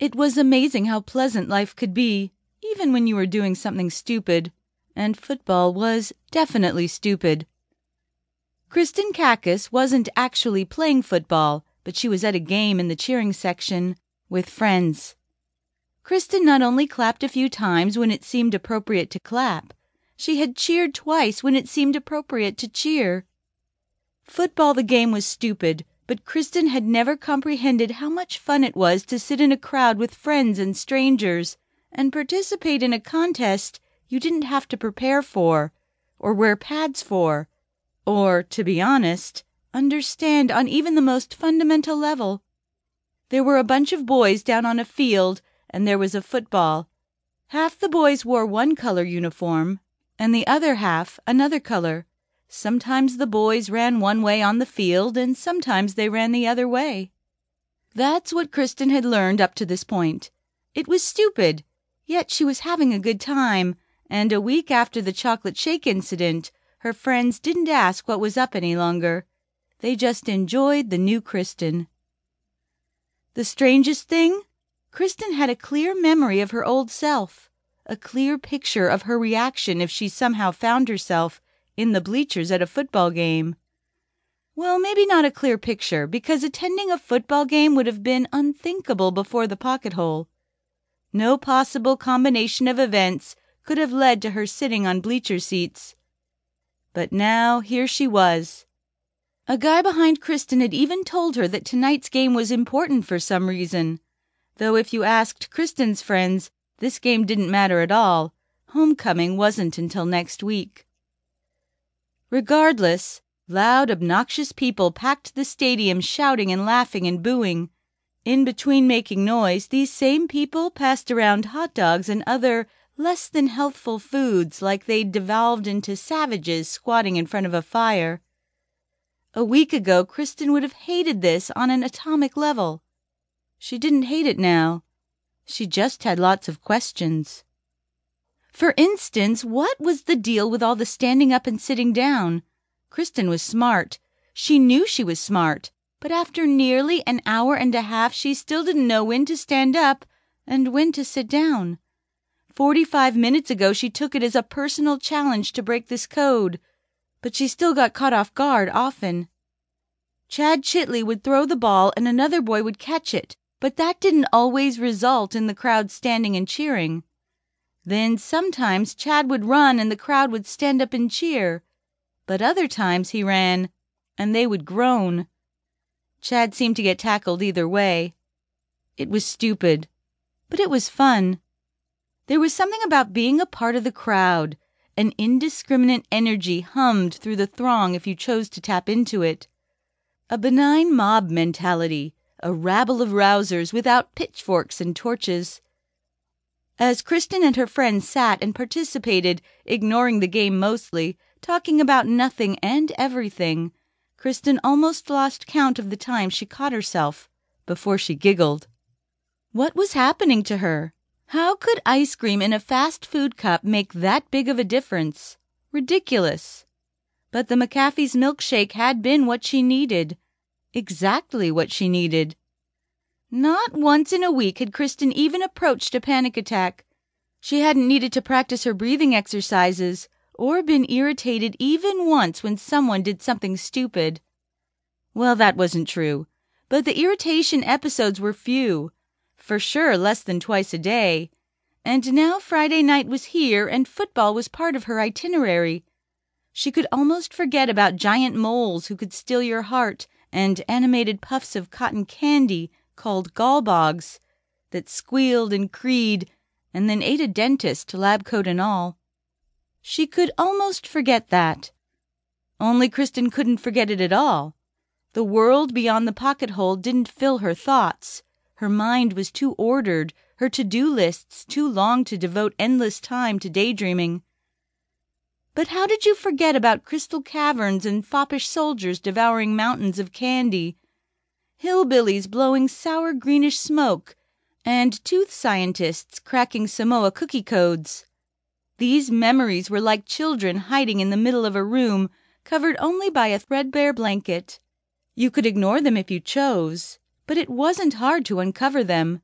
It was amazing how pleasant life could be, even when you were doing something stupid, and football was definitely stupid. Kristin Kakes wasn't actually playing football, but she was at a game in the cheering section with friends. Kristin not only clapped a few times when it seemed appropriate to clap, she had cheered twice when it seemed appropriate to cheer. Football the game was stupid, but Kristin had never comprehended how much fun it was to sit in a crowd with friends and strangers and participate in a contest you didn't have to prepare for, or wear pads for, or, to be honest, understand on even the most fundamental level. There were a bunch of boys down on a field and there was a football. Half the boys wore one color uniform and the other half another color. Sometimes the boys ran one way on the field and sometimes they ran the other way. That's what Kristin had learned up to this point. It was stupid, yet she was having a good time, and a week after the chocolate shake incident her friends didn't ask what was up any longer. They just enjoyed the new Kristin. The strangest thing? Kristin had a clear memory of her old self, a clear picture of her reaction if she somehow found herself in the bleachers at a football game. Well, maybe not a clear picture, because attending a football game would have been unthinkable before the pocket hole. No possible combination of events could have led to her sitting on bleacher seats. But now here she was. A guy behind Kristin had even told her that tonight's game was important for some reason though if you asked Kristin's friends, this game didn't matter at all. Homecoming wasn't until next week. Regardless, loud, obnoxious people packed the stadium shouting and laughing and booing. In between making noise, these same people passed around hot dogs and other less than healthful foods like they'd devolved into savages squatting in front of a fire. A week ago, Kristin would have hated this on an atomic level. She didn't hate it now. She just had lots of questions. For instance, what was the deal with all the standing up and sitting down? Kristin was smart. She knew she was smart. But after nearly an hour and a half she still didn't know when to stand up and when to sit down. Forty five minutes ago she took it as a personal challenge to break this code, but she still got caught off guard often. Chad Chitley would throw the ball and another boy would catch it. But that didn't always result in the crowd standing and cheering. Then sometimes Chad would run and the crowd would stand up and cheer, but other times he ran and they would groan. Chad seemed to get tackled either way. It was stupid, but it was fun. There was something about being a part of the crowd. An indiscriminate energy hummed through the throng if you chose to tap into it. A benign mob mentality a rabble of rousers without pitchforks and torches. As Kristin and her friends sat and participated, ignoring the game mostly, talking about nothing and everything, Kristin almost lost count of the time she caught herself before she giggled. What was happening to her? How could ice cream in a fast food cup make that big of a difference? Ridiculous. But the McCafe's milkshake had been what she needed exactly what she needed. Not once in a week had Kristin even approached a panic attack. She hadn't needed to practice her breathing exercises or been irritated even once when someone did something stupid. Well, that wasn't true, but the irritation episodes were few, for sure less than twice a day. And now Friday night was here and football was part of her itinerary. She could almost forget about giant moles who could steal your heart and animated puffs of cotton candy called gallbogs that squealed and creed and then ate a dentist, lab coat and all. She could almost forget that. Only Kristin couldn't forget it at all. The world beyond the pocket hole didn't fill her thoughts. Her mind was too ordered, her to do lists too long to devote endless time to daydreaming. But how did you forget about crystal caverns and foppish soldiers devouring mountains of candy, hillbillies blowing sour greenish smoke, and tooth scientists cracking Samoa cookie codes? These memories were like children hiding in the middle of a room covered only by a threadbare blanket. You could ignore them if you chose, but it wasn't hard to uncover them.